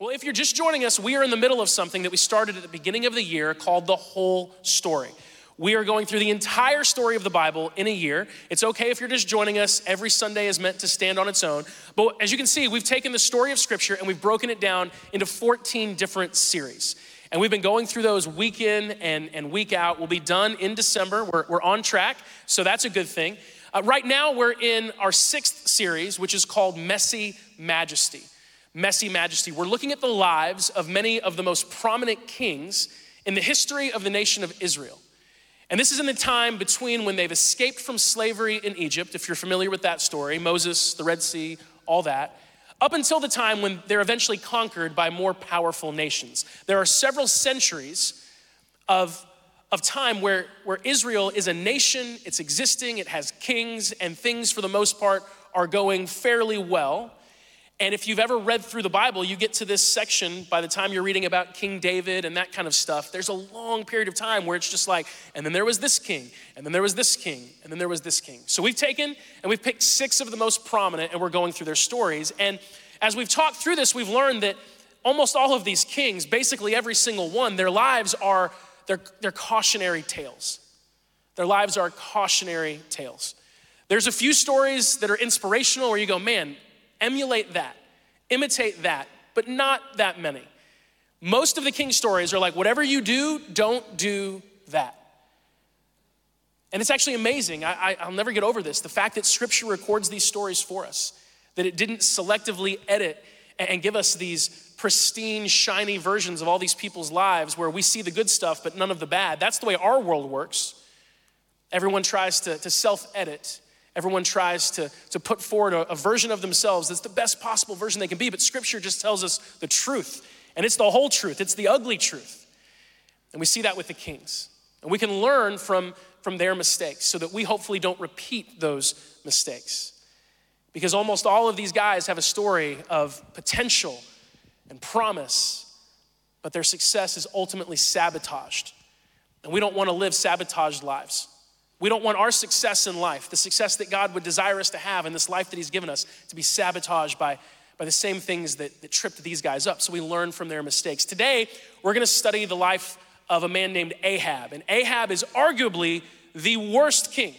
Well, if you're just joining us, we are in the middle of something that we started at the beginning of the year called the whole story. We are going through the entire story of the Bible in a year. It's okay if you're just joining us. Every Sunday is meant to stand on its own. But as you can see, we've taken the story of Scripture and we've broken it down into 14 different series. And we've been going through those week in and, and week out. We'll be done in December. We're, we're on track, so that's a good thing. Uh, right now, we're in our sixth series, which is called Messy Majesty messy majesty. We're looking at the lives of many of the most prominent kings in the history of the nation of Israel. And this is in the time between when they've escaped from slavery in Egypt, if you're familiar with that story Moses, the Red Sea, all that, up until the time when they're eventually conquered by more powerful nations. There are several centuries of, of time where, where Israel is a nation, it's existing, it has kings, and things for the most part are going fairly well. And if you've ever read through the Bible, you get to this section by the time you're reading about King David and that kind of stuff. There's a long period of time where it's just like, and then there was this king, and then there was this king, and then there was this king. So we've taken and we've picked six of the most prominent and we're going through their stories. And as we've talked through this, we've learned that almost all of these kings, basically every single one, their lives are they're, they're cautionary tales. Their lives are cautionary tales. There's a few stories that are inspirational where you go, man, Emulate that, imitate that, but not that many. Most of the king stories are like, whatever you do, don't do that. And it's actually amazing. I, will never get over this. The fact that scripture records these stories for us, that it didn't selectively edit and give us these pristine, shiny versions of all these people's lives where we see the good stuff but none of the bad. That's the way our world works. Everyone tries to, to self edit Everyone tries to, to put forward a, a version of themselves that's the best possible version they can be, but Scripture just tells us the truth. And it's the whole truth, it's the ugly truth. And we see that with the kings. And we can learn from, from their mistakes so that we hopefully don't repeat those mistakes. Because almost all of these guys have a story of potential and promise, but their success is ultimately sabotaged. And we don't want to live sabotaged lives. We don't want our success in life, the success that God would desire us to have in this life that He's given us, to be sabotaged by, by the same things that, that tripped these guys up. So we learn from their mistakes. Today, we're gonna study the life of a man named Ahab. And Ahab is arguably the worst king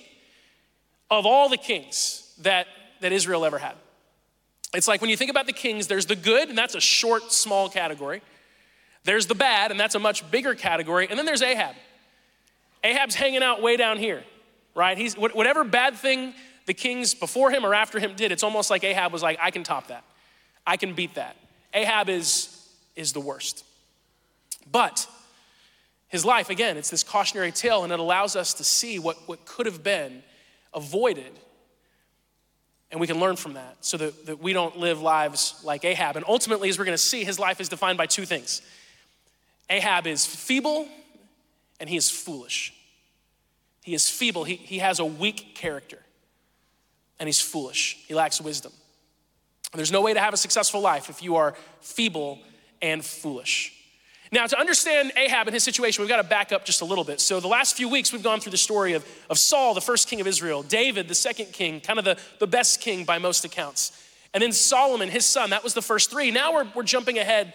of all the kings that, that Israel ever had. It's like when you think about the kings, there's the good, and that's a short, small category. There's the bad, and that's a much bigger category. And then there's Ahab. Ahab's hanging out way down here right? He's whatever bad thing the kings before him or after him did, it's almost like Ahab was like, I can top that. I can beat that. Ahab is is the worst. But his life, again, it's this cautionary tale, and it allows us to see what, what could have been avoided. And we can learn from that so that, that we don't live lives like Ahab. And ultimately, as we're gonna see, his life is defined by two things Ahab is feeble and he is foolish. He is feeble. He, he has a weak character. And he's foolish. He lacks wisdom. There's no way to have a successful life if you are feeble and foolish. Now, to understand Ahab and his situation, we've got to back up just a little bit. So, the last few weeks, we've gone through the story of, of Saul, the first king of Israel, David, the second king, kind of the, the best king by most accounts, and then Solomon, his son. That was the first three. Now we're, we're jumping ahead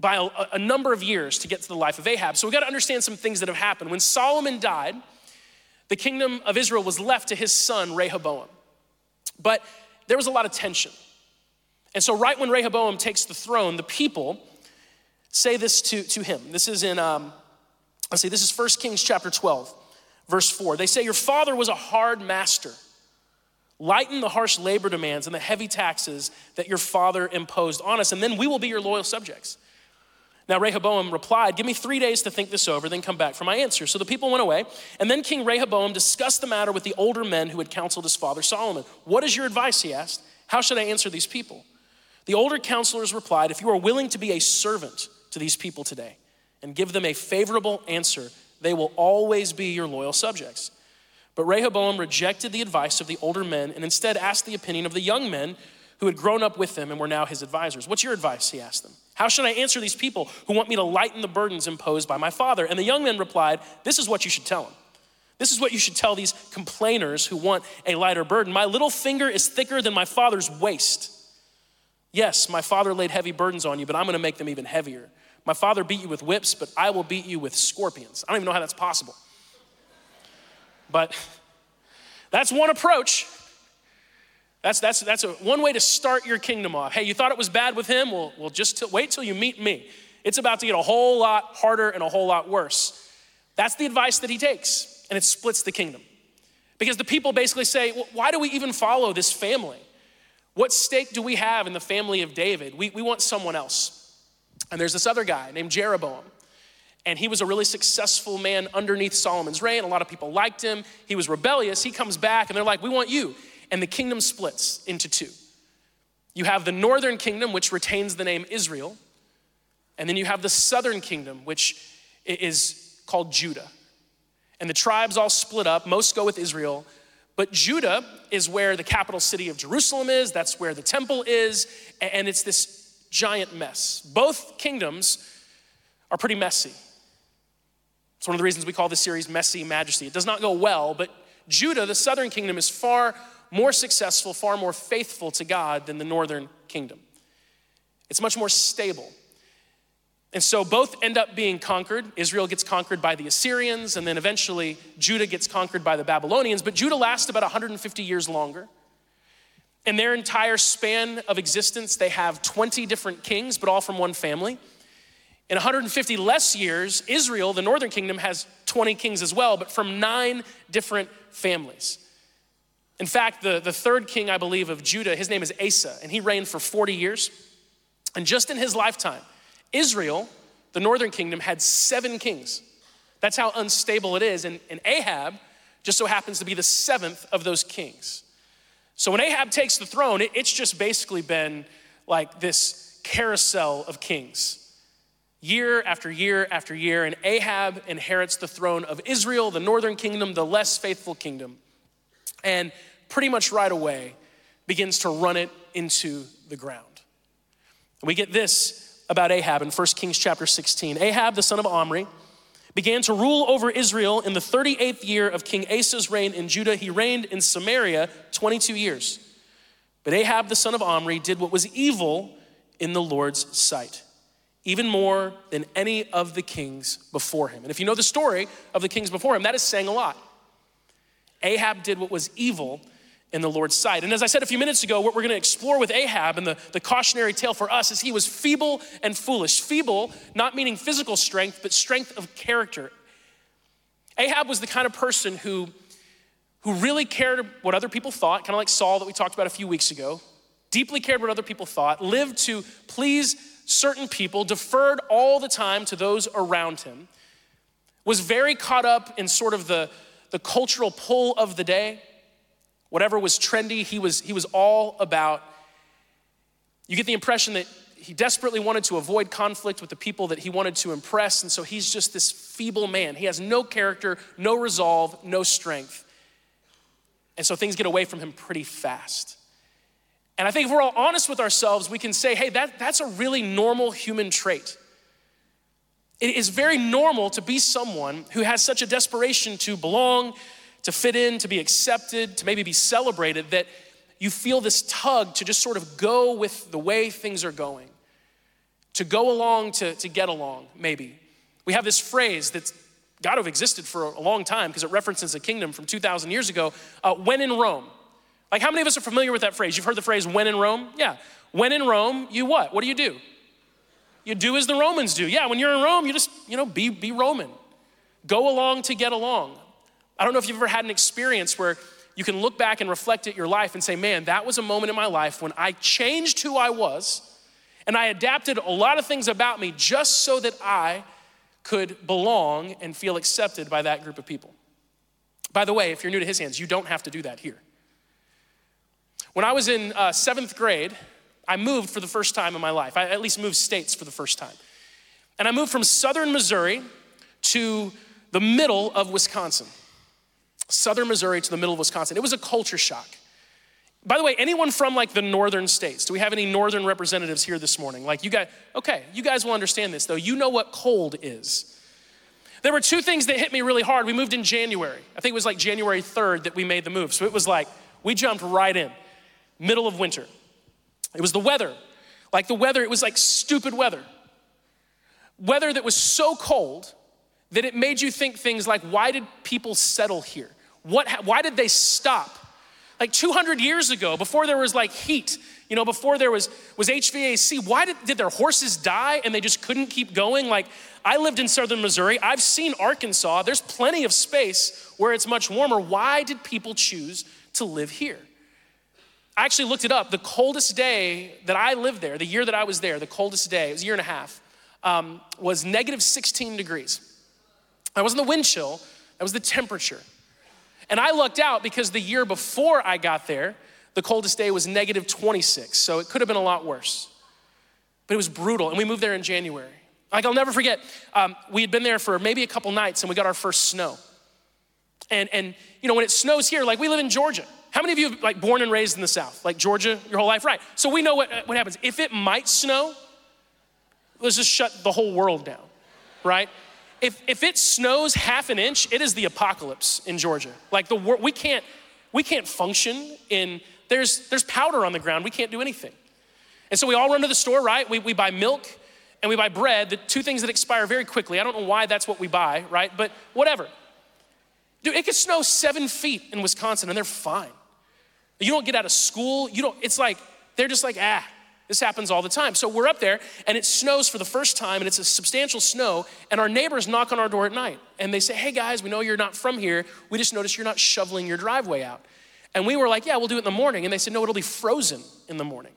by a, a number of years to get to the life of Ahab. So, we've got to understand some things that have happened. When Solomon died, the kingdom of Israel was left to his son, Rehoboam. But there was a lot of tension. And so, right when Rehoboam takes the throne, the people say this to, to him. This is in, um, let's see, this is 1 Kings chapter 12, verse 4. They say, Your father was a hard master. Lighten the harsh labor demands and the heavy taxes that your father imposed on us, and then we will be your loyal subjects. Now Rehoboam replied, Give me three days to think this over, then come back for my answer. So the people went away, and then King Rehoboam discussed the matter with the older men who had counseled his father Solomon. What is your advice? He asked. How should I answer these people? The older counselors replied, If you are willing to be a servant to these people today and give them a favorable answer, they will always be your loyal subjects. But Rehoboam rejected the advice of the older men and instead asked the opinion of the young men who had grown up with him and were now his advisors. What's your advice? He asked them. How should I answer these people who want me to lighten the burdens imposed by my father? And the young men replied, This is what you should tell them. This is what you should tell these complainers who want a lighter burden. My little finger is thicker than my father's waist. Yes, my father laid heavy burdens on you, but I'm gonna make them even heavier. My father beat you with whips, but I will beat you with scorpions. I don't even know how that's possible. But that's one approach. That's, that's, that's a, one way to start your kingdom off. Hey, you thought it was bad with him? Well, well just t- wait till you meet me. It's about to get a whole lot harder and a whole lot worse. That's the advice that he takes, and it splits the kingdom. Because the people basically say, well, why do we even follow this family? What stake do we have in the family of David? We, we want someone else. And there's this other guy named Jeroboam. And he was a really successful man underneath Solomon's reign. A lot of people liked him. He was rebellious. He comes back and they're like, We want you. And the kingdom splits into two. You have the northern kingdom, which retains the name Israel. And then you have the southern kingdom, which is called Judah. And the tribes all split up. Most go with Israel. But Judah is where the capital city of Jerusalem is. That's where the temple is. And it's this giant mess. Both kingdoms are pretty messy. It's one of the reasons we call this series Messy Majesty. It does not go well, but Judah, the southern kingdom, is far more successful, far more faithful to God than the northern kingdom. It's much more stable. And so both end up being conquered. Israel gets conquered by the Assyrians, and then eventually Judah gets conquered by the Babylonians. But Judah lasts about 150 years longer. In their entire span of existence, they have 20 different kings, but all from one family. In 150 less years, Israel, the northern kingdom, has 20 kings as well, but from nine different families. In fact, the, the third king, I believe, of Judah, his name is Asa, and he reigned for 40 years. And just in his lifetime, Israel, the northern kingdom, had seven kings. That's how unstable it is. And, and Ahab just so happens to be the seventh of those kings. So when Ahab takes the throne, it, it's just basically been like this carousel of kings year after year after year, and Ahab inherits the throne of Israel, the northern kingdom, the less faithful kingdom, and pretty much right away begins to run it into the ground. We get this about Ahab in 1 Kings chapter 16. Ahab, the son of Omri, began to rule over Israel in the 38th year of King Asa's reign in Judah. He reigned in Samaria 22 years. But Ahab, the son of Omri, did what was evil in the Lord's sight even more than any of the kings before him. And if you know the story of the kings before him, that is saying a lot. Ahab did what was evil in the Lord's sight. And as I said a few minutes ago, what we're gonna explore with Ahab and the, the cautionary tale for us is he was feeble and foolish. Feeble, not meaning physical strength, but strength of character. Ahab was the kind of person who, who really cared what other people thought, kind of like Saul that we talked about a few weeks ago, deeply cared what other people thought, lived to please certain people, deferred all the time to those around him, was very caught up in sort of the, the cultural pull of the day. Whatever was trendy, he was, he was all about. You get the impression that he desperately wanted to avoid conflict with the people that he wanted to impress, and so he's just this feeble man. He has no character, no resolve, no strength. And so things get away from him pretty fast. And I think if we're all honest with ourselves, we can say, hey, that, that's a really normal human trait. It is very normal to be someone who has such a desperation to belong, to fit in, to be accepted, to maybe be celebrated, that you feel this tug to just sort of go with the way things are going, to go along, to, to get along, maybe. We have this phrase that's got to have existed for a long time because it references a kingdom from 2,000 years ago uh, when in Rome. Like, how many of us are familiar with that phrase? You've heard the phrase, when in Rome? Yeah. When in Rome, you what? What do you do? You do as the Romans do. Yeah, when you're in Rome, you just, you know, be, be Roman. Go along to get along. I don't know if you've ever had an experience where you can look back and reflect at your life and say, man, that was a moment in my life when I changed who I was and I adapted a lot of things about me just so that I could belong and feel accepted by that group of people. By the way, if you're new to his hands, you don't have to do that here. When I was in uh, seventh grade, I moved for the first time in my life. I at least moved states for the first time. And I moved from southern Missouri to the middle of Wisconsin. Southern Missouri to the middle of Wisconsin. It was a culture shock. By the way, anyone from like the northern states? Do we have any northern representatives here this morning? Like you guys, okay, you guys will understand this though. You know what cold is. There were two things that hit me really hard. We moved in January. I think it was like January 3rd that we made the move. So it was like, we jumped right in middle of winter. It was the weather. Like the weather, it was like stupid weather. Weather that was so cold that it made you think things like, why did people settle here? What, why did they stop? Like 200 years ago, before there was like heat, you know, before there was, was HVAC, why did, did their horses die and they just couldn't keep going? Like, I lived in southern Missouri. I've seen Arkansas. There's plenty of space where it's much warmer. Why did people choose to live here? I actually looked it up. The coldest day that I lived there, the year that I was there, the coldest day, it was a year and a half, um, was negative 16 degrees. That wasn't the wind chill, that was the temperature. And I lucked out because the year before I got there, the coldest day was negative 26, so it could have been a lot worse. But it was brutal, and we moved there in January. Like, I'll never forget, um, we had been there for maybe a couple nights and we got our first snow. And, and, you know, when it snows here, like we live in Georgia. How many of you like born and raised in the South, like Georgia, your whole life? Right. So we know what, what happens. If it might snow, let's just shut the whole world down, right? If, if it snows half an inch, it is the apocalypse in Georgia. Like the we can't, we can't function in, there's, there's powder on the ground. We can't do anything. And so we all run to the store, right? We, we buy milk and we buy bread, the two things that expire very quickly. I don't know why that's what we buy, right? But whatever. Dude, it could snow seven feet in Wisconsin and they're fine. You don't get out of school, you don't, it's like, they're just like, ah, this happens all the time. So we're up there and it snows for the first time and it's a substantial snow. And our neighbors knock on our door at night and they say, Hey guys, we know you're not from here. We just noticed you're not shoveling your driveway out. And we were like, Yeah, we'll do it in the morning. And they said, No, it'll be frozen in the morning.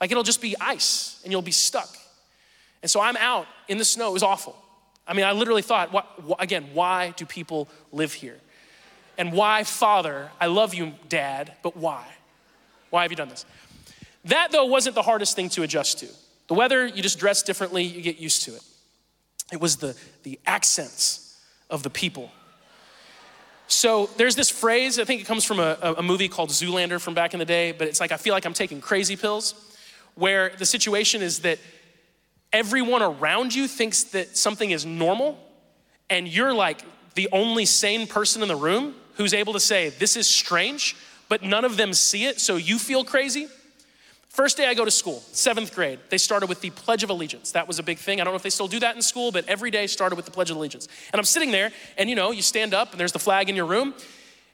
Like it'll just be ice and you'll be stuck. And so I'm out in the snow. It was awful. I mean, I literally thought, what, again, why do people live here? And why, Father, I love you, Dad, but why? Why have you done this? That, though, wasn't the hardest thing to adjust to. The weather, you just dress differently, you get used to it. It was the, the accents of the people. So there's this phrase, I think it comes from a, a movie called Zoolander from back in the day, but it's like, I feel like I'm taking crazy pills, where the situation is that everyone around you thinks that something is normal, and you're like the only sane person in the room who's able to say, This is strange, but none of them see it, so you feel crazy. First day I go to school, seventh grade, they started with the Pledge of Allegiance. That was a big thing. I don't know if they still do that in school, but every day started with the Pledge of Allegiance. And I'm sitting there, and you know, you stand up, and there's the flag in your room.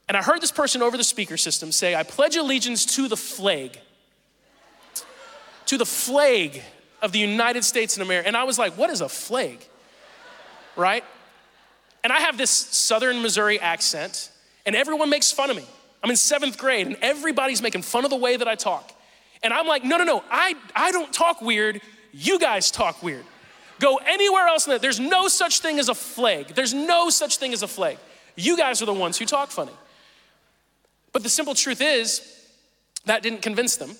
And I heard this person over the speaker system say, I pledge allegiance to the flag, to the flag of the United States in America. And I was like, what is a flag? Right? And I have this southern Missouri accent, and everyone makes fun of me. I'm in seventh grade, and everybody's making fun of the way that I talk. And I'm like, no, no, no, I, I don't talk weird. You guys talk weird. Go anywhere else in that. There's no such thing as a flag. There's no such thing as a flag. You guys are the ones who talk funny. But the simple truth is, that didn't convince them.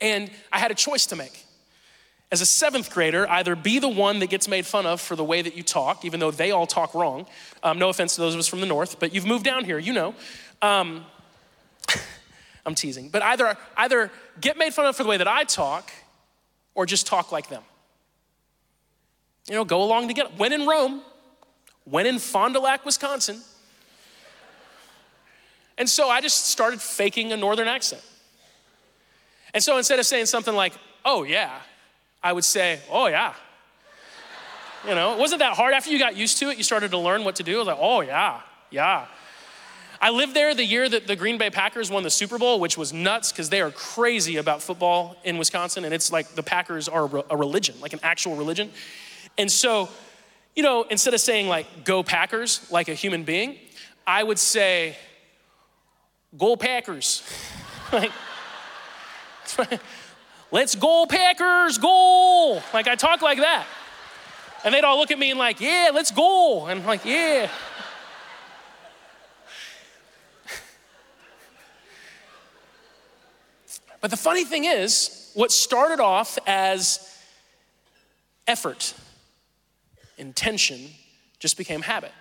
And I had a choice to make. As a seventh grader, either be the one that gets made fun of for the way that you talk, even though they all talk wrong. Um, no offense to those of us from the north, but you've moved down here, you know. Um, I'm teasing. But either, either get made fun of for the way that I talk or just talk like them. You know, go along together. When in Rome, when in Fond du Lac, Wisconsin. And so I just started faking a northern accent. And so instead of saying something like, oh yeah, I would say, oh yeah. You know, it wasn't that hard. After you got used to it, you started to learn what to do. I was like, oh yeah, yeah. I lived there the year that the Green Bay Packers won the Super Bowl, which was nuts because they are crazy about football in Wisconsin. And it's like the Packers are a religion, like an actual religion. And so, you know, instead of saying like, go Packers, like a human being, I would say, go Packers. like, let's go Packers, go. Like I talk like that. And they'd all look at me and like, yeah, let's go. And I'm like, yeah. But the funny thing is, what started off as effort, intention, just became habit.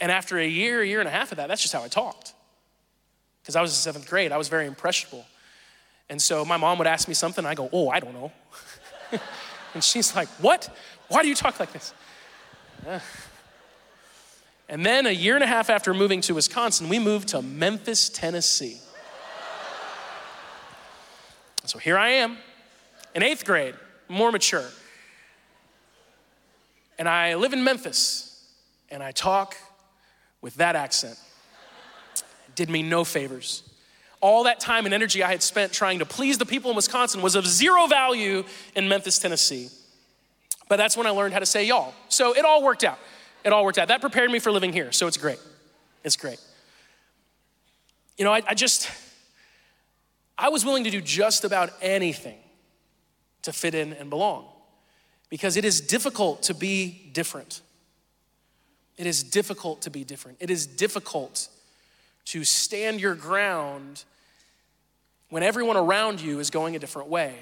And after a year, a year and a half of that, that's just how I talked. Because I was in seventh grade, I was very impressionable. And so my mom would ask me something, I go, oh, I don't know. and she's like, what? Why do you talk like this? And then a year and a half after moving to Wisconsin, we moved to Memphis, Tennessee. So here I am in eighth grade, more mature. And I live in Memphis and I talk with that accent. Did me no favors. All that time and energy I had spent trying to please the people in Wisconsin was of zero value in Memphis, Tennessee. But that's when I learned how to say y'all. So it all worked out. It all worked out. That prepared me for living here, so it's great. It's great. You know, I, I just, I was willing to do just about anything to fit in and belong because it is difficult to be different. It is difficult to be different. It is difficult to stand your ground when everyone around you is going a different way.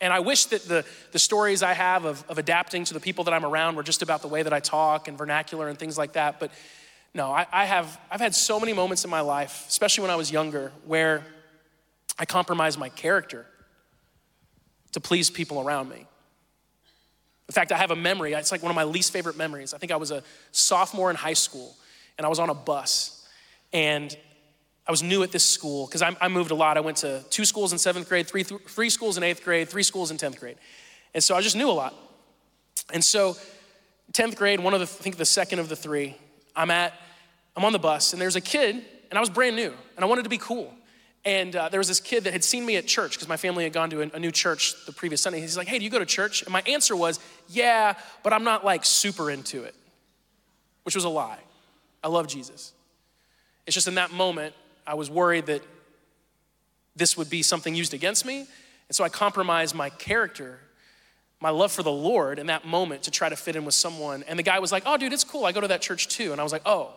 And I wish that the, the stories I have of, of adapting to the people that I'm around were just about the way that I talk and vernacular and things like that. But no, I, I have, I've had so many moments in my life, especially when I was younger, where I compromised my character to please people around me. In fact, I have a memory, it's like one of my least favorite memories. I think I was a sophomore in high school and I was on a bus and I was new at this school because I, I, moved a lot. I went to two schools in seventh grade, three, three schools in eighth grade, three schools in 10th grade. And so I just knew a lot. And so, 10th grade, one of the, I think the second of the three, I'm at, I'm on the bus, and there's a kid, and I was brand new, and I wanted to be cool. And uh, there was this kid that had seen me at church because my family had gone to a, a, new church the previous Sunday. He's like, Hey, do you go to church? And my answer was, Yeah, but I'm not like super into it, which was a lie. I love Jesus. It's just in that moment, I was worried that this would be something used against me. And so I compromised my character, my love for the Lord in that moment to try to fit in with someone. And the guy was like, Oh, dude, it's cool. I go to that church too. And I was like, Oh,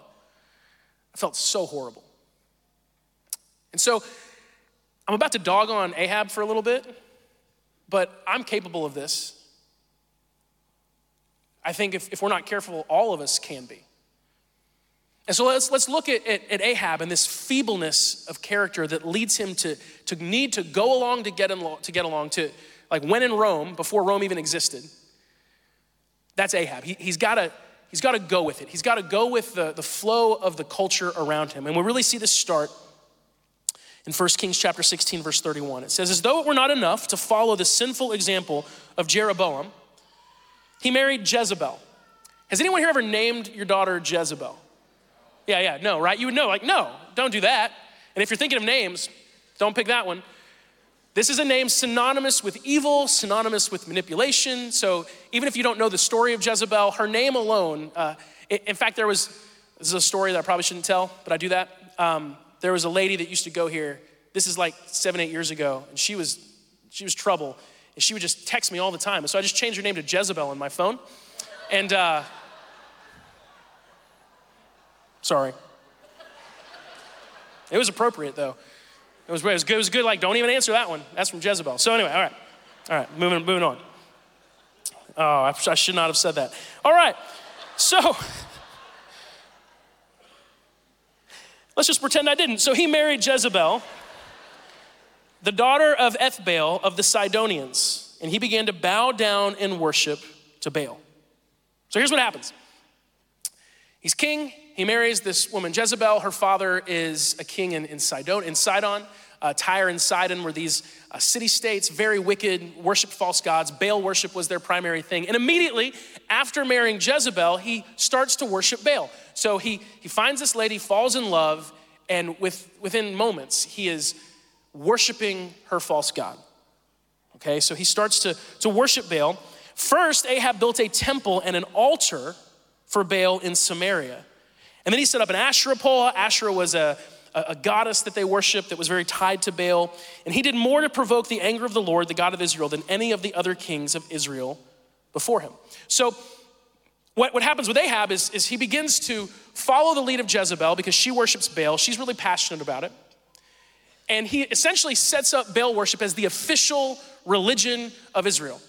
I felt so horrible. And so I'm about to dog on Ahab for a little bit, but I'm capable of this. I think if, if we're not careful, all of us can be. And so let's, let's look at, at, at, Ahab and this feebleness of character that leads him to, to need to go along to get, in, to get along, to like when in Rome, before Rome even existed. That's Ahab. He, he's got to he's got to go with it. He's got to go with the, the flow of the culture around him. And we really see this start in 1 Kings chapter 16, verse 31. It says, As though it were not enough to follow the sinful example of Jeroboam, he married Jezebel. Has anyone here ever named your daughter Jezebel? Yeah, yeah, no, right? You would know, like, no, don't do that. And if you're thinking of names, don't pick that one. This is a name synonymous with evil, synonymous with manipulation. So even if you don't know the story of Jezebel, her name alone, uh, in fact, there was, this is a story that I probably shouldn't tell, but I do that. Um, there was a lady that used to go here. This is like seven, eight years ago, and she was, she was trouble. And she would just text me all the time. And so I just changed her name to Jezebel on my phone. And, uh, Sorry. It was appropriate though. It was, it was good. It was good. Like, don't even answer that one. That's from Jezebel. So anyway, all right, all right, moving, moving on. Oh, I, I should not have said that. All right, so let's just pretend I didn't. So he married Jezebel, the daughter of Ethbaal of the Sidonians, and he began to bow down in worship to Baal. So here's what happens. He's king. He marries this woman, Jezebel. Her father is a king in, in Sidon. In Sidon, uh, Tyre and Sidon were these uh, city states, very wicked, worshiped false gods. Baal worship was their primary thing. And immediately after marrying Jezebel, he starts to worship Baal. So he, he finds this lady, falls in love, and with, within moments, he is worshiping her false god. Okay, so he starts to, to worship Baal. First, Ahab built a temple and an altar for Baal in Samaria. And then he set up an Asherah pole. Asherah was a, a, goddess that they worshiped that was very tied to Baal. And he did more to provoke the anger of the Lord, the God of Israel, than any of the other kings of Israel before him. So, what, what happens with Ahab is, is he begins to follow the lead of Jezebel because she worships Baal. She's really passionate about it. And he essentially sets up Baal worship as the official religion of Israel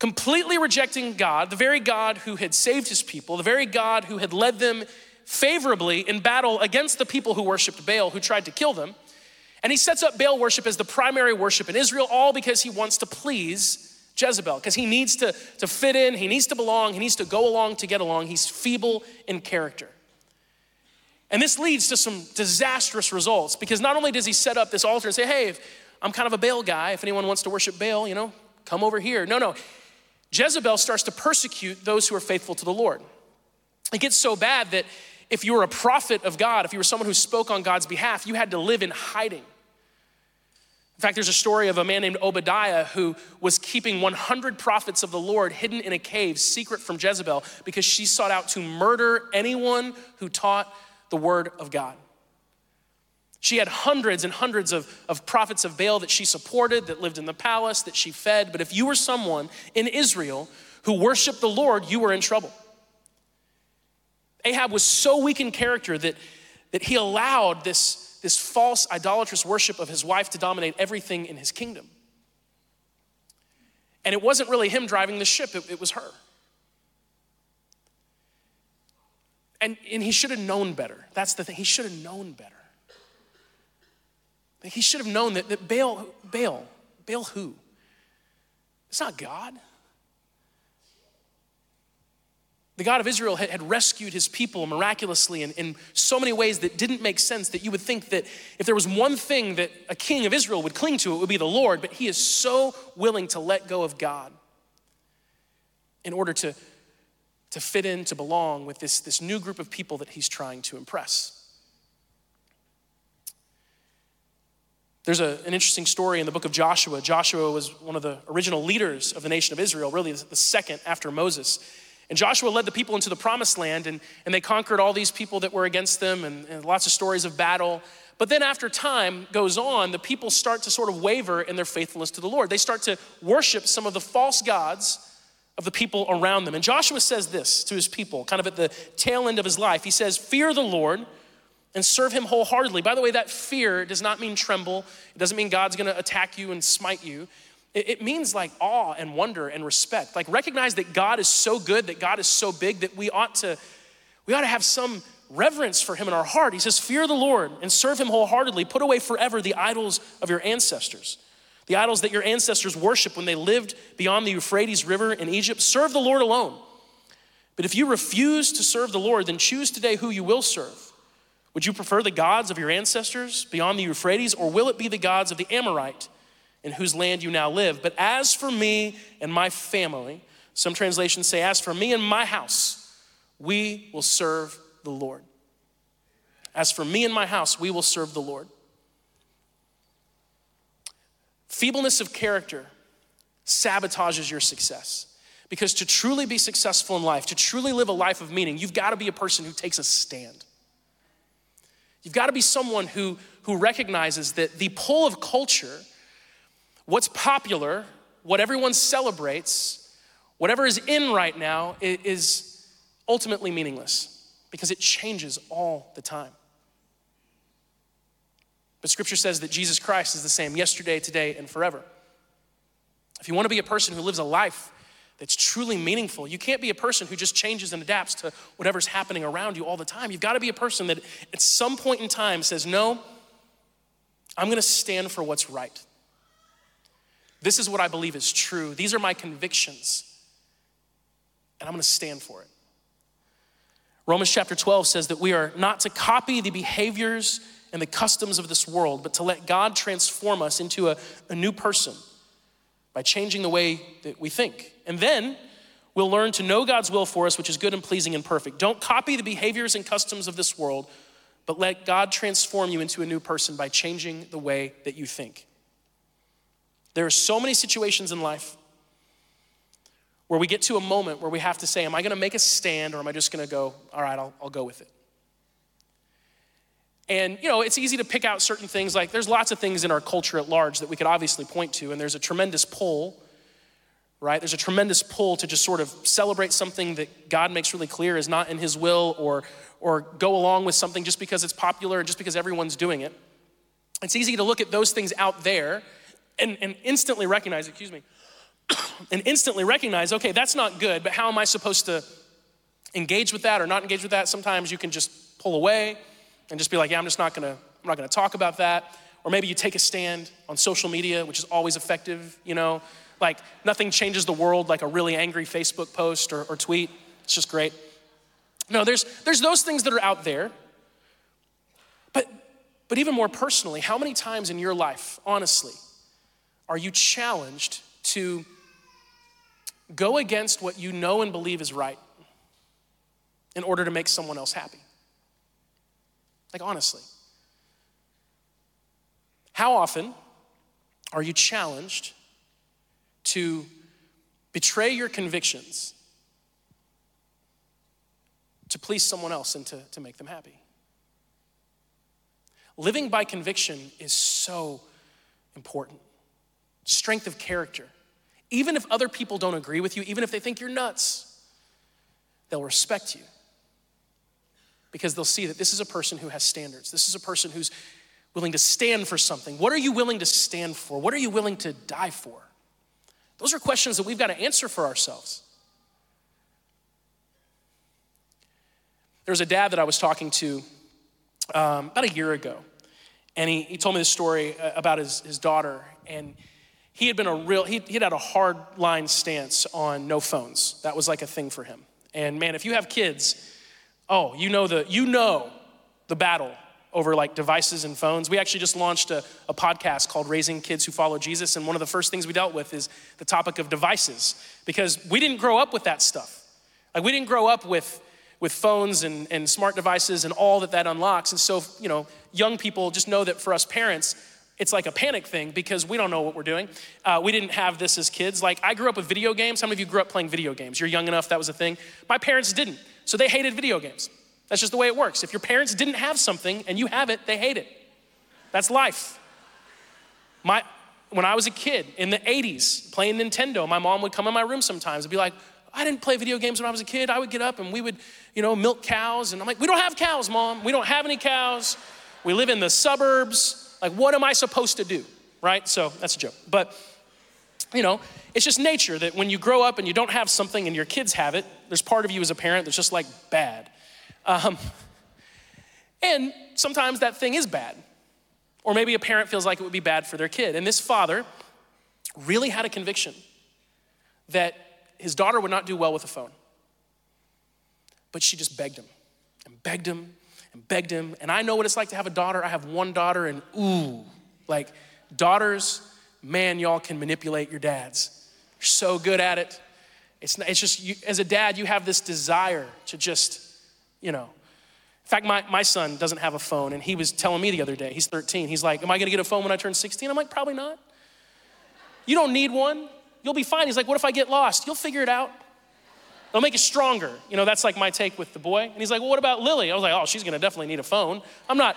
completely rejecting God, the very God who had saved his people, the very God who had led them favorably in battle against the people who worshiped Baal, who tried to kill them. And he sets up Baal worship as the primary worship in Israel, all because he wants to please Jezebel, because he needs to, to fit in, he needs to belong, he needs to go along to get along. He's feeble in character. And this leads to some disastrous results because not only does he set up this altar and say, hey, I'm kind of a Baal guy. If anyone wants to worship Baal, you know, come over here. No, no. Jezebel starts to persecute those who are faithful to the Lord. It gets so bad that if you were a prophet of God, if you were someone who spoke on God's behalf, you had to live in hiding. In fact, there's a story of a man named Obadiah who was keeping 100 prophets of the Lord hidden in a cave, secret from Jezebel, because she sought out to murder anyone who taught the word of God. She had hundreds and hundreds of, of prophets of Baal that she supported, that lived in the palace, that she fed. But if you were someone in Israel who worshiped the Lord, you were in trouble. Ahab was so weak in character that, that he allowed this, this false idolatrous worship of his wife to dominate everything in his kingdom. And it wasn't really him driving the ship, it, it was her. And, and he should have known better. That's the thing. He should have known better. He should have known that, that Baal, Baal, Baal who? It's not God. The God of Israel had, rescued his people miraculously in, in so many ways that didn't make sense that you would think that if there was one thing that a king of Israel would cling to, it would be the Lord, but he is so willing to let go of God in order to, to fit in, to belong with this, this new group of people that he's trying to impress. There's a, an interesting story in the book of Joshua. Joshua was one of the original leaders of the nation of Israel, really the second after Moses. And Joshua led the people into the promised land, and, and they conquered all these people that were against them, and, and lots of stories of battle. But then, after time goes on, the people start to sort of waver in their faithfulness to the Lord. They start to worship some of the false gods of the people around them. And Joshua says this to his people, kind of at the tail end of his life. He says, Fear the Lord and serve him wholeheartedly. By the way, that fear does not mean tremble, it doesn't mean God's gonna attack you and smite you. It means like awe and wonder and respect. Like recognize that God is so good, that God is so big that we ought to we ought to have some reverence for him in our heart. He says, "Fear the Lord and serve him wholeheartedly. Put away forever the idols of your ancestors." The idols that your ancestors worshiped when they lived beyond the Euphrates River in Egypt. Serve the Lord alone. But if you refuse to serve the Lord, then choose today who you will serve. Would you prefer the gods of your ancestors beyond the Euphrates, or will it be the gods of the Amorite in whose land you now live? But as for me and my family, some translations say, as for me and my house, we will serve the Lord. As for me and my house, we will serve the Lord. Feebleness of character sabotages your success. Because to truly be successful in life, to truly live a life of meaning, you've got to be a person who takes a stand. You've got to be someone who, who recognizes that the pull of culture, what's popular, what everyone celebrates, whatever is in right now, is ultimately meaningless because it changes all the time. But scripture says that Jesus Christ is the same yesterday, today, and forever. If you want to be a person who lives a life that's truly meaningful. You can't be a person who just changes and adapts to whatever's happening around you all the time. You've got to be a person that at some point in time says, No, I'm going to stand for what's right. This is what I believe is true. These are my convictions, and I'm going to stand for it. Romans chapter 12 says that we are not to copy the behaviors and the customs of this world, but to let God transform us into a, a new person by changing the way that we think. And then we'll learn to know God's will for us, which is good and pleasing and perfect. Don't copy the behaviors and customs of this world, but let God transform you into a new person by changing the way that you think. There are so many situations in life where we get to a moment where we have to say, Am I gonna make a stand or am I just gonna go, All right, I'll, I'll go with it? And you know, it's easy to pick out certain things. Like there's lots of things in our culture at large that we could obviously point to, and there's a tremendous pull, right? There's a tremendous pull to just sort of celebrate something that God makes really clear is not in His will, or or go along with something just because it's popular and just because everyone's doing it. It's easy to look at those things out there and, and instantly recognize, excuse me, and instantly recognize, okay, that's not good, but how am I supposed to engage with that or not engage with that? Sometimes you can just pull away and just be like, yeah, I'm just not gonna, I'm not gonna talk about that. Or maybe you take a stand on social media, which is always effective, you know, like nothing changes the world like a really angry Facebook post or, or tweet. It's just great. No, there's, there's those things that are out there. But, but even more personally, how many times in your life, honestly, are you challenged to go against what you know and believe is right in order to make someone else happy? Like, honestly. How often are you challenged to betray your convictions to please someone else and to, to make them happy? Living by conviction is so important. Strength of character. Even if other people don't agree with you, even if they think you're nuts, they'll respect you because they'll see that this is a person who has standards. This is a person who's willing to stand for something. What are you willing to stand for? What are you willing to die for? Those are questions that we've got to answer for ourselves. There was a dad that I was talking to um, about a year ago, and he, he told me this story uh, about his, his daughter. And he had been a real, he, he had a hard line stance on no phones. That was like a thing for him. And man, if you have kids, oh, you know the, you know the battle over like devices and phones. We actually just launched a, a podcast called Raising Kids Who Follow Jesus. And one of the first things we dealt with is the topic of devices because we didn't grow up with that stuff. Like we didn't grow up with with phones and, and smart devices and all that that unlocks. And so, you know, young people just know that for us parents, it's like a panic thing because we don't know what we're doing. Uh, we didn't have this as kids. Like, I grew up with video games. How many of you grew up playing video games? You're young enough that was a thing. My parents didn't, so they hated video games. That's just the way it works. If your parents didn't have something and you have it, they hate it. That's life. My, when I was a kid in the 80s playing Nintendo, my mom would come in my room sometimes and be like, I didn't play video games when I was a kid. I would get up and we would, you know, milk cows. And I'm like, we don't have cows, mom. We don't have any cows. We live in the suburbs. Like, what am I supposed to do? Right? So that's a joke. But, you know, it's just nature that when you grow up and you don't have something and your kids have it, there's part of you as a parent that's just like bad. Um, and sometimes that thing is bad. Or maybe a parent feels like it would be bad for their kid. And this father really had a conviction that his daughter would not do well with a phone. But she just begged him and begged him and begged him. And I know what it's like to have a daughter. I have one daughter, and ooh, like daughters, man, y'all can manipulate your dads. You're so good at it. It's, not, it's just, you, as a dad, you have this desire to just, you know. In fact, my, my son doesn't have a phone, and he was telling me the other day, he's 13. He's like, Am I gonna get a phone when I turn 16? I'm like, Probably not. You don't need one. You'll be fine. He's like, What if I get lost? You'll figure it out. It'll make it stronger. You know, that's like my take with the boy. And he's like, Well, what about Lily? I was like, Oh, she's gonna definitely need a phone. I'm not,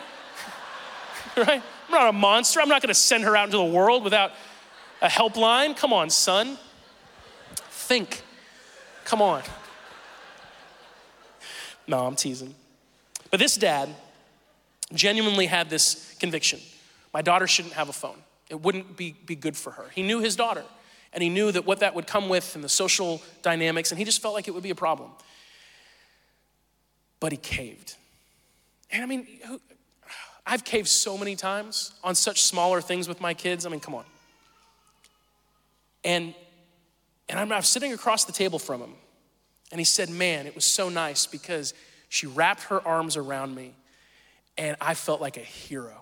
right? I'm not a monster. I'm not gonna send her out into the world without a helpline. Come on, son. Think. Come on. No, I'm teasing. But this dad genuinely had this conviction my daughter shouldn't have a phone. It wouldn't be, be good for her. He knew his daughter and he knew that what that would come with and the social dynamics, and he just felt like it would be a problem. But he caved. And I mean, I've caved so many times on such smaller things with my kids. I mean, come on. And and I'm, I'm sitting across the table from him, and he said, "Man, it was so nice because she wrapped her arms around me, and I felt like a hero."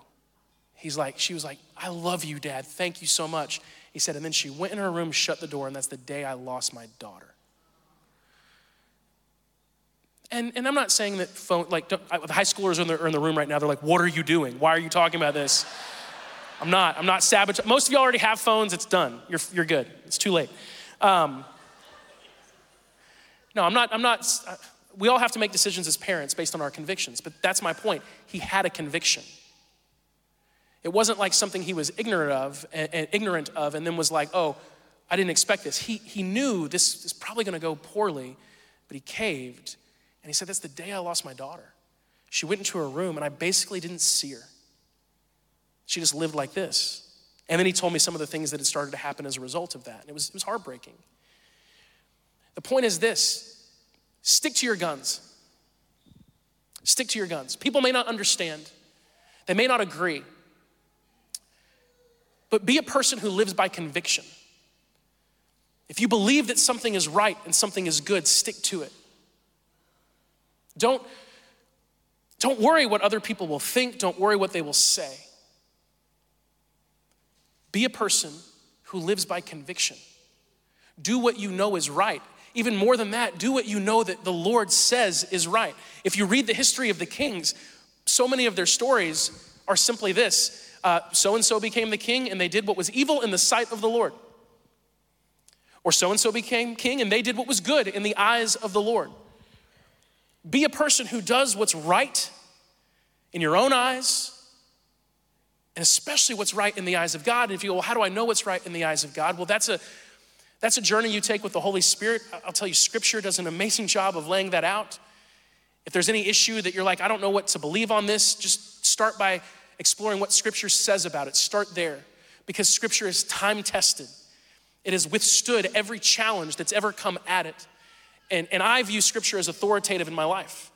He's like, she was like, "I love you, Dad. Thank you so much." He said, and then she went in her room, shut the door, and that's the day I lost my daughter. And, and I'm not saying that phone, like, the high schoolers are in, the, are in the room right now, they're like, what are you doing? Why are you talking about this? I'm not, I'm not sabotaging. Most of you already have phones, it's done. You're, you're good. It's too late. Um, no, I'm not, I'm not, we all have to make decisions as parents based on our convictions, but that's my point. He had a conviction. It wasn't like something he was ignorant of, and, ignorant of, and then was like, oh, I didn't expect this. He, he knew this is probably gonna go poorly, but he caved. And he said, That's the day I lost my daughter. She went into her room, and I basically didn't see her. She just lived like this. And then he told me some of the things that had started to happen as a result of that. And it was, it was heartbreaking. The point is this stick to your guns. Stick to your guns. People may not understand, they may not agree, but be a person who lives by conviction. If you believe that something is right and something is good, stick to it. Don't, don't worry what other people will think, don't worry what they will say. Be a person who lives by conviction. Do what you know is right. Even more than that, do what you know that the Lord says is right. If you read the history of the kings, so many of their stories are simply this so and so became the king and they did what was evil in the sight of the Lord. Or so and so became king and they did what was good in the eyes of the Lord. Be a person who does what's right in your own eyes, and especially what's right in the eyes of God. And if you go, well, how do I know what's right in the eyes of God? Well, that's a that's a journey you take with the Holy Spirit. I'll tell you, Scripture does an amazing job of laying that out. If there's any issue that you're like, I don't know what to believe on this, just start by exploring what Scripture says about it. Start there because Scripture is time tested, it has withstood every challenge that's ever come at it. And, and I view Scripture as authoritative in my life.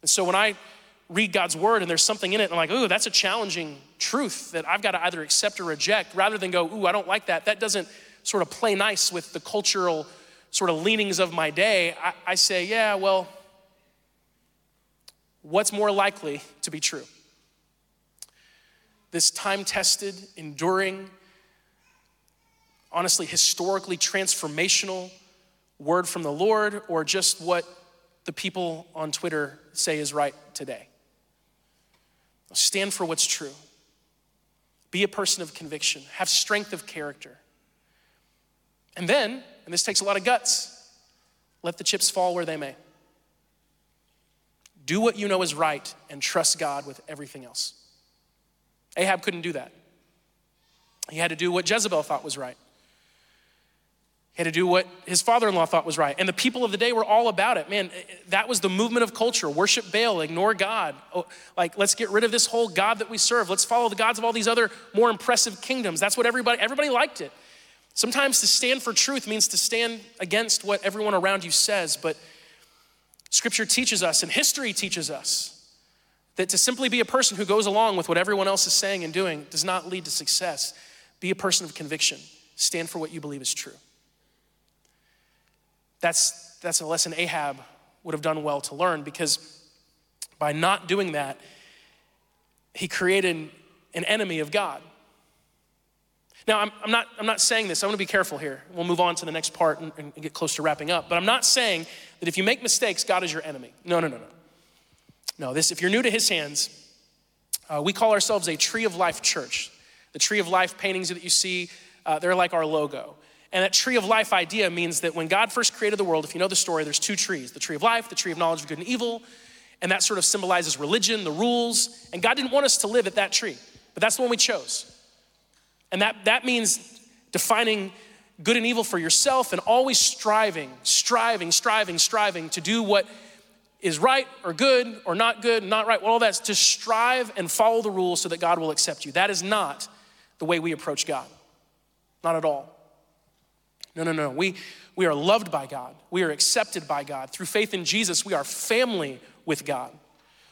And so when I read God's word and there's something in it, I'm like, ooh, that's a challenging truth that I've got to either accept or reject, rather than go, ooh, I don't like that. That doesn't sort of play nice with the cultural sort of leanings of my day. I, I say, yeah, well, what's more likely to be true? This time tested, enduring, honestly, historically transformational word from the Lord, or just what the people on Twitter say is right today? Stand for what's true. Be a person of conviction. Have strength of character. And then, and this takes a lot of guts, let the chips fall where they may. Do what you know is right and trust God with everything else. Ahab couldn't do that. He had to do what Jezebel thought was right. He had to do what his father in law thought was right. And the people of the day were all about it. Man, that was the movement of culture worship Baal, ignore God. Oh, like, let's get rid of this whole God that we serve. Let's follow the gods of all these other more impressive kingdoms. That's what everybody, everybody liked it. Sometimes to stand for truth means to stand against what everyone around you says, but scripture teaches us and history teaches us that to simply be a person who goes along with what everyone else is saying and doing does not lead to success. Be a person of conviction, stand for what you believe is true. That's, that's a lesson Ahab would have done well to learn because by not doing that, he created an enemy of God. Now, I'm, I'm, not, I'm not saying this, I'm gonna be careful here. We'll move on to the next part and, and get close to wrapping up. But I'm not saying that if you make mistakes, God is your enemy. No, no, no, no. No, this, if you're new to his hands, uh, we call ourselves a tree of life church. The tree of life paintings that you see, uh, they're like our logo. And that tree of life idea means that when God first created the world, if you know the story, there's two trees the tree of life, the tree of knowledge of good and evil. And that sort of symbolizes religion, the rules. And God didn't want us to live at that tree, but that's the one we chose. And that, that means defining good and evil for yourself and always striving, striving, striving, striving to do what is right or good or not good, not right, well, all that's to strive and follow the rules so that God will accept you. That is not the way we approach God. Not at all. No, no, no. We, we are loved by God. We are accepted by God. Through faith in Jesus, we are family with God.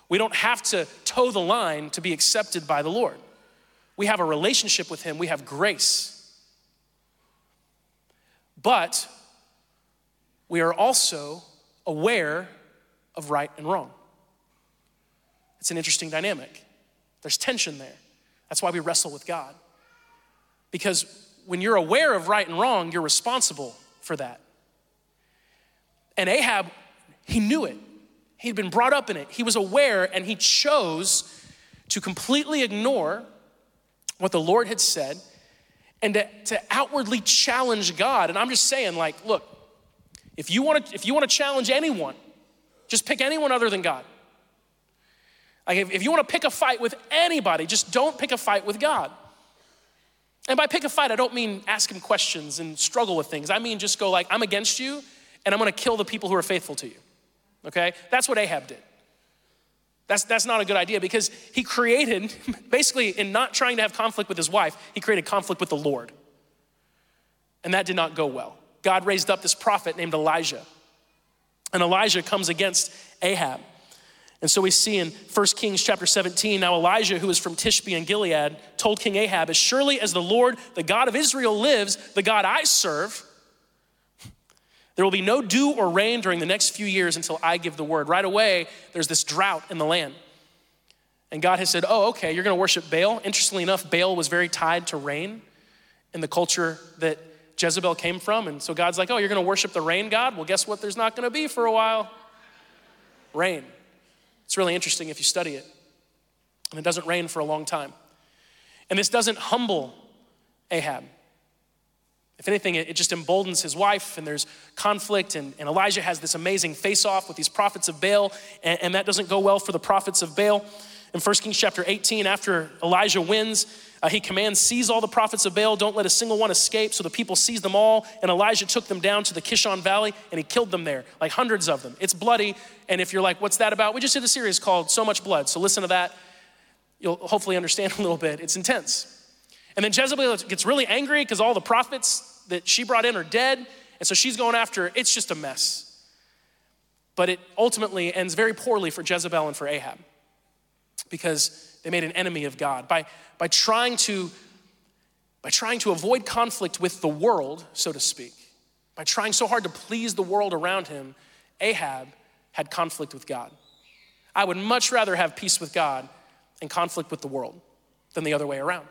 We don't have to toe the line to be accepted by the Lord. We have a relationship with Him, we have grace. But we are also aware of right and wrong. It's an interesting dynamic. There's tension there. That's why we wrestle with God. Because when you're aware of right and wrong, you're responsible for that. And Ahab, he knew it. He'd been brought up in it. He was aware and he chose to completely ignore what the Lord had said and to, to outwardly challenge God. And I'm just saying, like, look, if you want to if you want to challenge anyone, just pick anyone other than God. Like if, if you want to pick a fight with anybody, just don't pick a fight with God. And by pick a fight, I don't mean ask him questions and struggle with things. I mean just go like, I'm against you and I'm gonna kill the people who are faithful to you. Okay? That's what Ahab did. That's, that's not a good idea because he created, basically, in not trying to have conflict with his wife, he created conflict with the Lord. And that did not go well. God raised up this prophet named Elijah. And Elijah comes against Ahab. And so we see in 1 Kings chapter 17, now Elijah, who is from Tishbe and Gilead, told King Ahab, As surely as the Lord, the God of Israel, lives, the God I serve, there will be no dew or rain during the next few years until I give the word. Right away, there's this drought in the land. And God has said, Oh, okay, you're gonna worship Baal. Interestingly enough, Baal was very tied to rain. in the culture that Jezebel came from. And so God's like, oh, you're going to worship the rain god? Well, guess what? There's not going to be for a while rain. It's really interesting if you study it. And it doesn't rain for a long time. And this doesn't humble Ahab. If anything, it, just emboldens his wife, and there's conflict, and, and Elijah has this amazing face off with these prophets of Baal, and, and, that doesn't go well for the prophets of Baal. In 1 Kings chapter 18, after Elijah wins, uh, he commands, Seize all the prophets of Baal, don't let a single one escape. So the people seized them all, and Elijah took them down to the Kishon Valley, and he killed them there, like hundreds of them. It's bloody, and if you're like, What's that about? We just did a series called So Much Blood, so listen to that. You'll hopefully understand a little bit. It's intense. And then Jezebel gets really angry because all the prophets that she brought in are dead. And so she's going after, it's just a mess. But it ultimately ends very poorly for Jezebel and for Ahab because they made an enemy of God. By, by, trying to, by trying to avoid conflict with the world, so to speak, by trying so hard to please the world around him, Ahab had conflict with God. I would much rather have peace with God and conflict with the world than the other way around.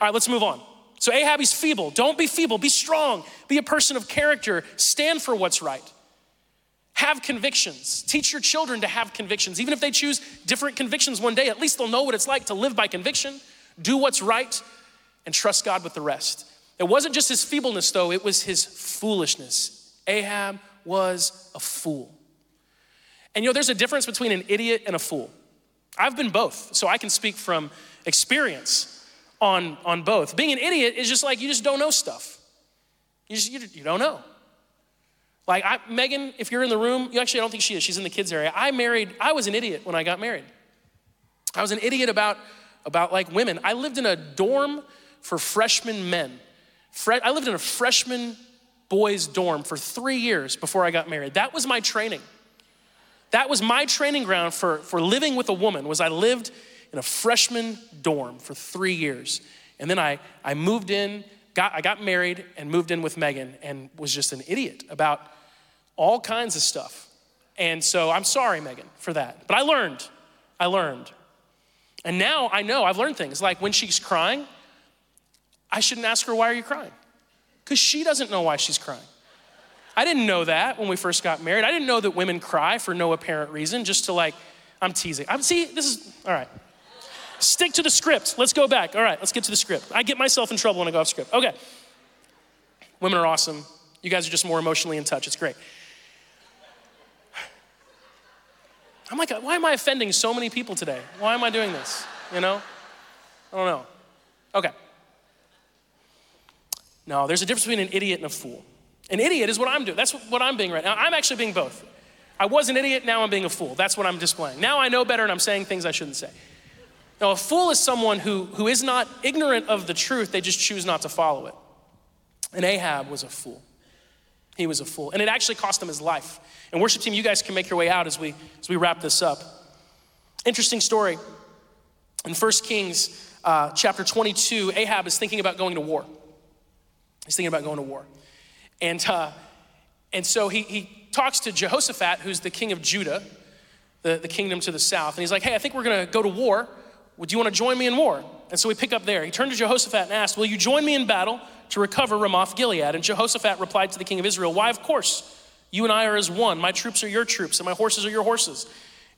All right, let's move on. So Ahab, he's feeble. Don't be feeble, be strong, be a person of character, stand for what's right. Have convictions. Teach your children to have convictions. Even if they choose different convictions one day, at least they'll know what it's like to live by conviction, do what's right, and trust God with the rest. It wasn't just his feebleness, though, it was his foolishness. Ahab was a fool. And you know, there's a difference between an idiot and a fool. I've been both, so I can speak from experience on, on both. Being an idiot is just like you just don't know stuff. You just you, you don't know. Like I, Megan, if you're in the room, you actually I don't think she is. She's in the kids area. I married. I was an idiot when I got married. I was an idiot about about like women. I lived in a dorm for freshman men. Fre- I lived in a freshman boys dorm for three years before I got married. That was my training. That was my training ground for, for living with a woman. Was I lived in a freshman dorm for three years. And then I, I moved in, got, I got married and moved in with Megan and was just an idiot about all kinds of stuff. And so I'm sorry, Megan, for that. But I learned. I learned. And now I know I've learned things like when she's crying, I shouldn't ask her, Why are you crying? Because she doesn't know why she's crying. I didn't know that when we first got married. I didn't know that women cry for no apparent reason, just to like, I'm teasing. I'm see, this is all right. Stick to the script. Let's go back. All right, let's get to the script. I get myself in trouble when I go off script. Okay. Women are awesome. You guys are just more emotionally in touch. It's great. I'm like, why am I offending so many people today? Why am I doing this? You know? I don't know. Okay. No, there's a difference between an idiot and a fool. An idiot is what I'm doing. That's what I'm being right now. I'm actually being both. I was an idiot, now I'm being a fool. That's what I'm displaying. Now I know better and I'm saying things I shouldn't say. Now, a fool is someone who, who is not ignorant of the truth, they just choose not to follow it. And Ahab was a fool. He was a fool. And it actually cost him his life. And worship team, you guys can make your way out as we, as we wrap this up. Interesting story. In 1 Kings uh, chapter 22, Ahab is thinking about going to war. He's thinking about going to war. And, uh, and so he, he talks to Jehoshaphat, who's the king of Judah, the, the kingdom to the south. And he's like, hey, I think we're going to go to war. Would you want to join me in war? And so we pick up there. He turned to Jehoshaphat and asked, Will you join me in battle to recover Ramoth Gilead? And Jehoshaphat replied to the king of Israel, Why, of course. You and I are as one. My troops are your troops, and my horses are your horses.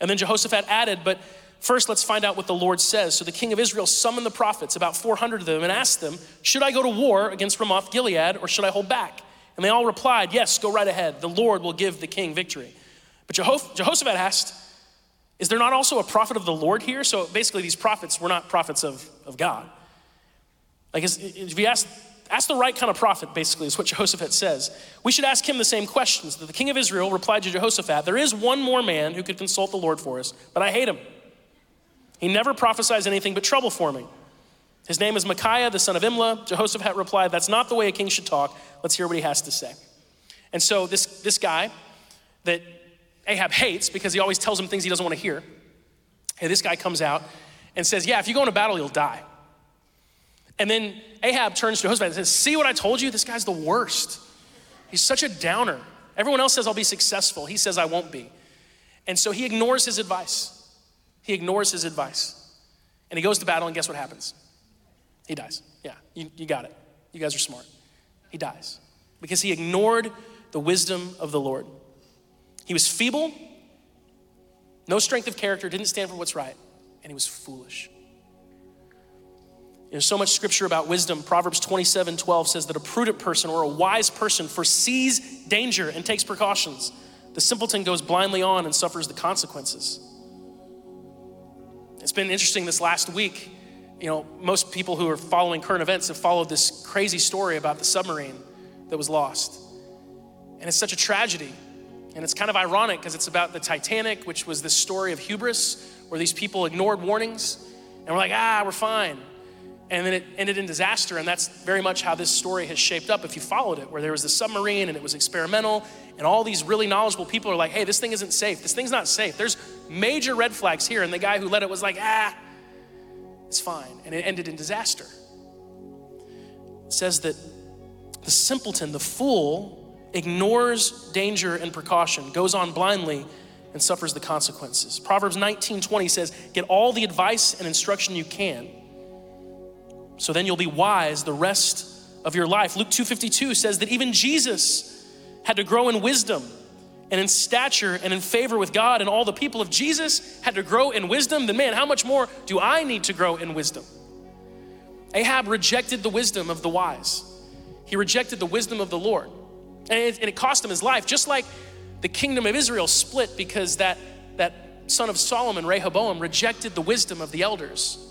And then Jehoshaphat added, But first let's find out what the Lord says. So the king of Israel summoned the prophets, about 400 of them, and asked them, Should I go to war against Ramoth Gilead, or should I hold back? And they all replied, Yes, go right ahead. The Lord will give the king victory. But Jehoshaphat asked, is there not also a prophet of the Lord here? So basically, these prophets were not prophets of, of God. Like, if you ask, ask the right kind of prophet, basically, is what Jehoshaphat says. We should ask him the same questions. The king of Israel replied to Jehoshaphat, There is one more man who could consult the Lord for us, but I hate him. He never prophesies anything but trouble for me. His name is Micaiah, the son of Imlah. Jehoshaphat replied, That's not the way a king should talk. Let's hear what he has to say. And so, this, this guy that Ahab hates because he always tells him things he doesn't want to hear. Hey, this guy comes out and says, Yeah, if you go into battle, you'll die. And then Ahab turns to Jehoshaphat and says, See what I told you? This guy's the worst. He's such a downer. Everyone else says, I'll be successful. He says, I won't be. And so he ignores his advice. He ignores his advice. And he goes to battle, and guess what happens? He dies. Yeah, you, you got it. You guys are smart. He dies because he ignored the wisdom of the Lord. He was feeble, no strength of character, didn't stand for what's right, and he was foolish. There's so much scripture about wisdom. Proverbs 27 12 says that a prudent person or a wise person foresees danger and takes precautions. The simpleton goes blindly on and suffers the consequences. It's been interesting this last week. You know, most people who are following current events have followed this crazy story about the submarine that was lost. And it's such a tragedy. And it's kind of ironic because it's about the Titanic, which was this story of hubris where these people ignored warnings and were like, ah, we're fine and then it ended in disaster. And that's very much how this story has shaped up if you followed it, where there was the submarine and it was experimental, and all these really knowledgeable people are like, hey, this thing isn't safe. This thing's not safe. There's major red flags here. And the guy who led it was like, ah, it's fine. And it ended in disaster. It says that the simpleton, the fool, ignores danger and precaution, goes on blindly, and suffers the consequences. Proverbs 19 20 says, Get all the advice and instruction you can so then you'll be wise the rest of your life. Luke 2:52 says that even Jesus had to grow in wisdom and in stature and in favor with God and all the people. If Jesus had to grow in wisdom, then man, how much more do I need to grow in wisdom? Ahab rejected the wisdom of the wise. He rejected the wisdom of the Lord. And it, and it cost him his life, just like the kingdom of Israel split because that, that son of Solomon, Rehoboam, rejected the wisdom of the elders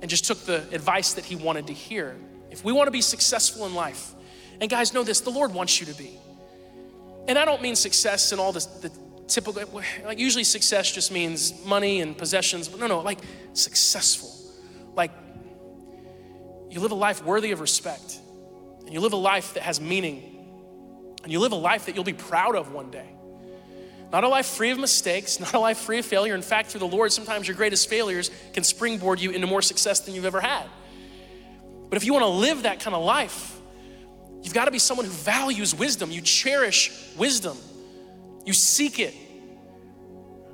and just took the advice that he wanted to hear. If we want to be successful in life, and guys, know this the Lord wants you to be. And I don't mean success in all the typical, like usually success just means money and possessions. But no, no, like successful. Like you live a life worthy of respect, and you live a life that has meaning, and you live a life that you'll be proud of one day. Not a life free of mistakes, not a life free of failure. In fact, through the Lord, sometimes your greatest failures can springboard you into more success than you've ever had. But if you want to live that kind of life, you've got to be someone who values wisdom. You cherish wisdom, you seek it.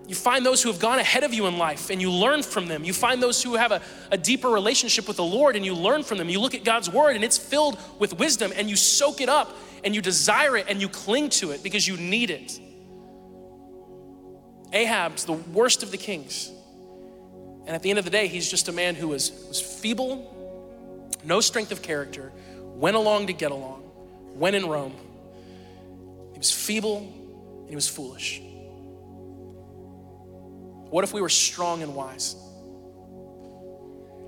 You find those who have gone ahead of you in life and you learn from them. You find those who have a, a deeper relationship with the Lord and you learn from them. You look at God's word and it's filled with wisdom and you soak it up and you desire it and you cling to it because you need it. Ahab's the worst of the kings. And at the end of the day, he's just a man who was, was feeble, no strength of character, went along to get along, went in Rome. He was feeble and he was foolish. What if we were strong and wise?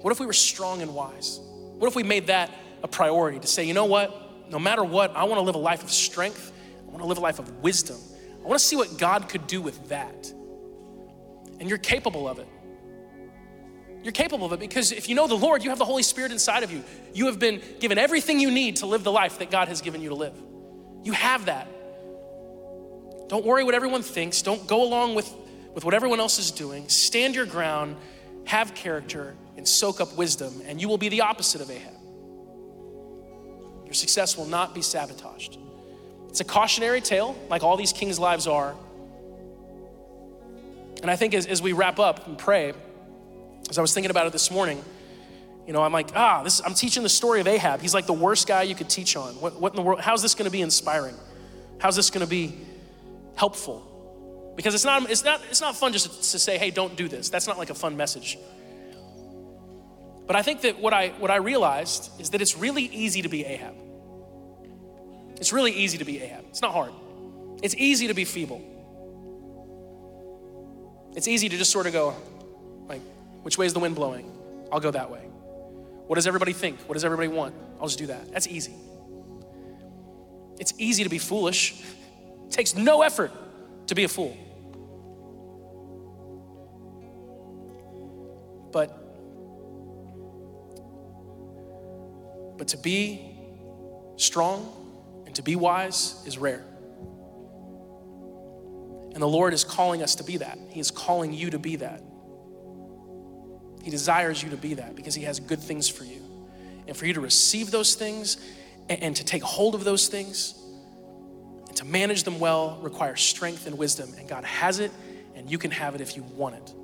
What if we were strong and wise? What if we made that a priority to say, you know what? No matter what, I want to live a life of strength. I want to live a life of wisdom. I want to see what God could do with that. And you're capable of it. You're capable of it because if you know the Lord, you have the Holy Spirit inside of you. You have been given everything you need to live the life that God has given you to live. You have that. Don't worry what everyone thinks. Don't go along with, with what everyone else is doing. Stand your ground, have character, and soak up wisdom, and you will be the opposite of Ahab. Your success will not be sabotaged. It's a cautionary tale, like all these kings' lives are, and I think as, as we wrap up and pray, as I was thinking about it this morning, you know, I'm like, ah, this, I'm teaching the story of Ahab. He's like the worst guy you could teach on. What, what in the world? How's this going to be inspiring? How's this going to be helpful? Because it's not, it's not, it's not fun just to, say, hey, don't do this. That's not like a fun message. But I think that what I, what I realized is that it's really easy to be Ahab. It's really easy to be Ahab. It's not hard. It's easy to be feeble. It's easy to just sort of go, like, which way is the wind blowing? I'll go that way. What does everybody think? What does everybody want? I'll just do that. That's easy. It's easy to be foolish. It takes no effort to be a fool. But but to be strong and to be wise is rare. And the Lord is calling us to be that. He is calling you to be that. He desires you to be that because He has good things for you. And for you to receive those things and, and to take hold of those things and to manage them well requires strength and wisdom. And God has it, and you can have it if you want it,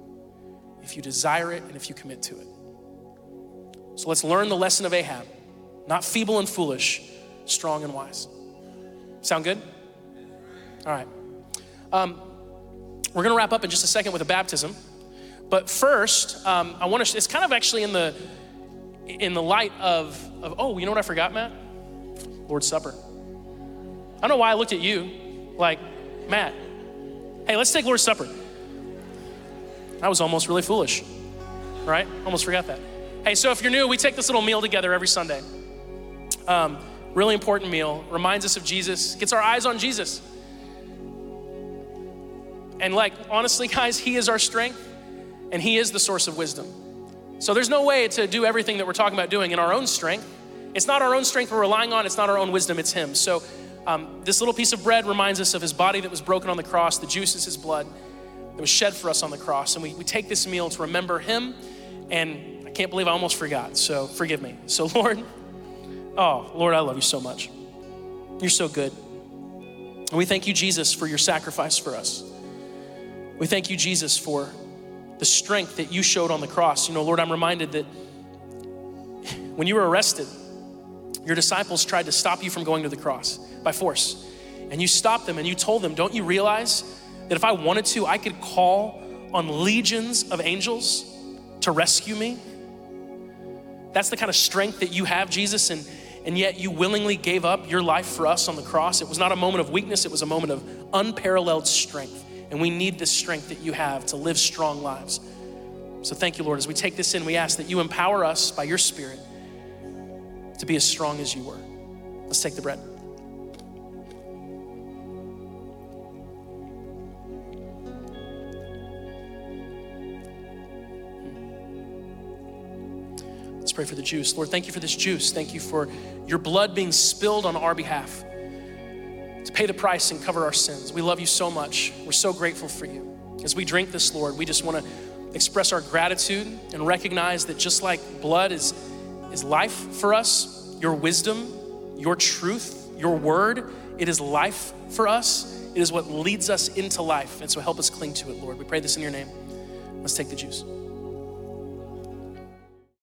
if you desire it, and if you commit to it. So let's learn the lesson of Ahab not feeble and foolish, strong and wise. Sound good? All right. Um, we're going to wrap up in just a second with a baptism. But first, um, I want to, it's kind of actually in the, in the light of, of, oh, you know what I forgot, Matt? Lord's Supper. I don't know why I looked at you like, Matt, hey, let's take Lord's Supper. I was almost really foolish, right? Almost forgot that. Hey, so if you're new, we take this little meal together every Sunday. Um, really important meal, reminds us of Jesus, gets our eyes on Jesus. And like, honestly, guys, He is our strength and He is the source of wisdom. So there's no way to do everything that we're talking about doing in our own strength. It's not our own strength we're relying on, it's not our own wisdom, it's Him. So um, this little piece of bread reminds us of His body that was broken on the cross, the juice is His blood that was shed for us on the cross. And we, we take this meal to remember Him and I can't believe I almost forgot, so forgive me. So, Lord, oh, Lord, I love you so much. You're so good. And we thank you, Jesus, for your sacrifice for us. We thank you, Jesus, for the strength that you showed on the cross. You know, Lord, I'm reminded that when you were arrested, your disciples tried to stop you from going to the cross by force. And you stopped them and you told them, Don't you realize that if I wanted to, I could call on legions of angels to rescue me? That's the kind of strength that you have, Jesus, and, and yet you willingly gave up your life for us on the cross. It was not a moment of weakness, it was a moment of unparalleled strength. And we need this strength that you have to live strong lives. So thank you, Lord. As we take this in, we ask that you empower us by your Spirit to be as strong as you were. Let's take the bread. Let's pray for the juice. Lord, thank you for this juice. Thank you for your blood being spilled on our behalf to pay the price and cover our sins. We love you so much. We're so grateful for you. As we drink this, Lord, we just want to express our gratitude and recognize that just like blood is, is life for us, your wisdom, your truth, your word, it is life for us. It is what leads us into life. And so help us cling to it, Lord. We pray this in your name. Let's take the juice.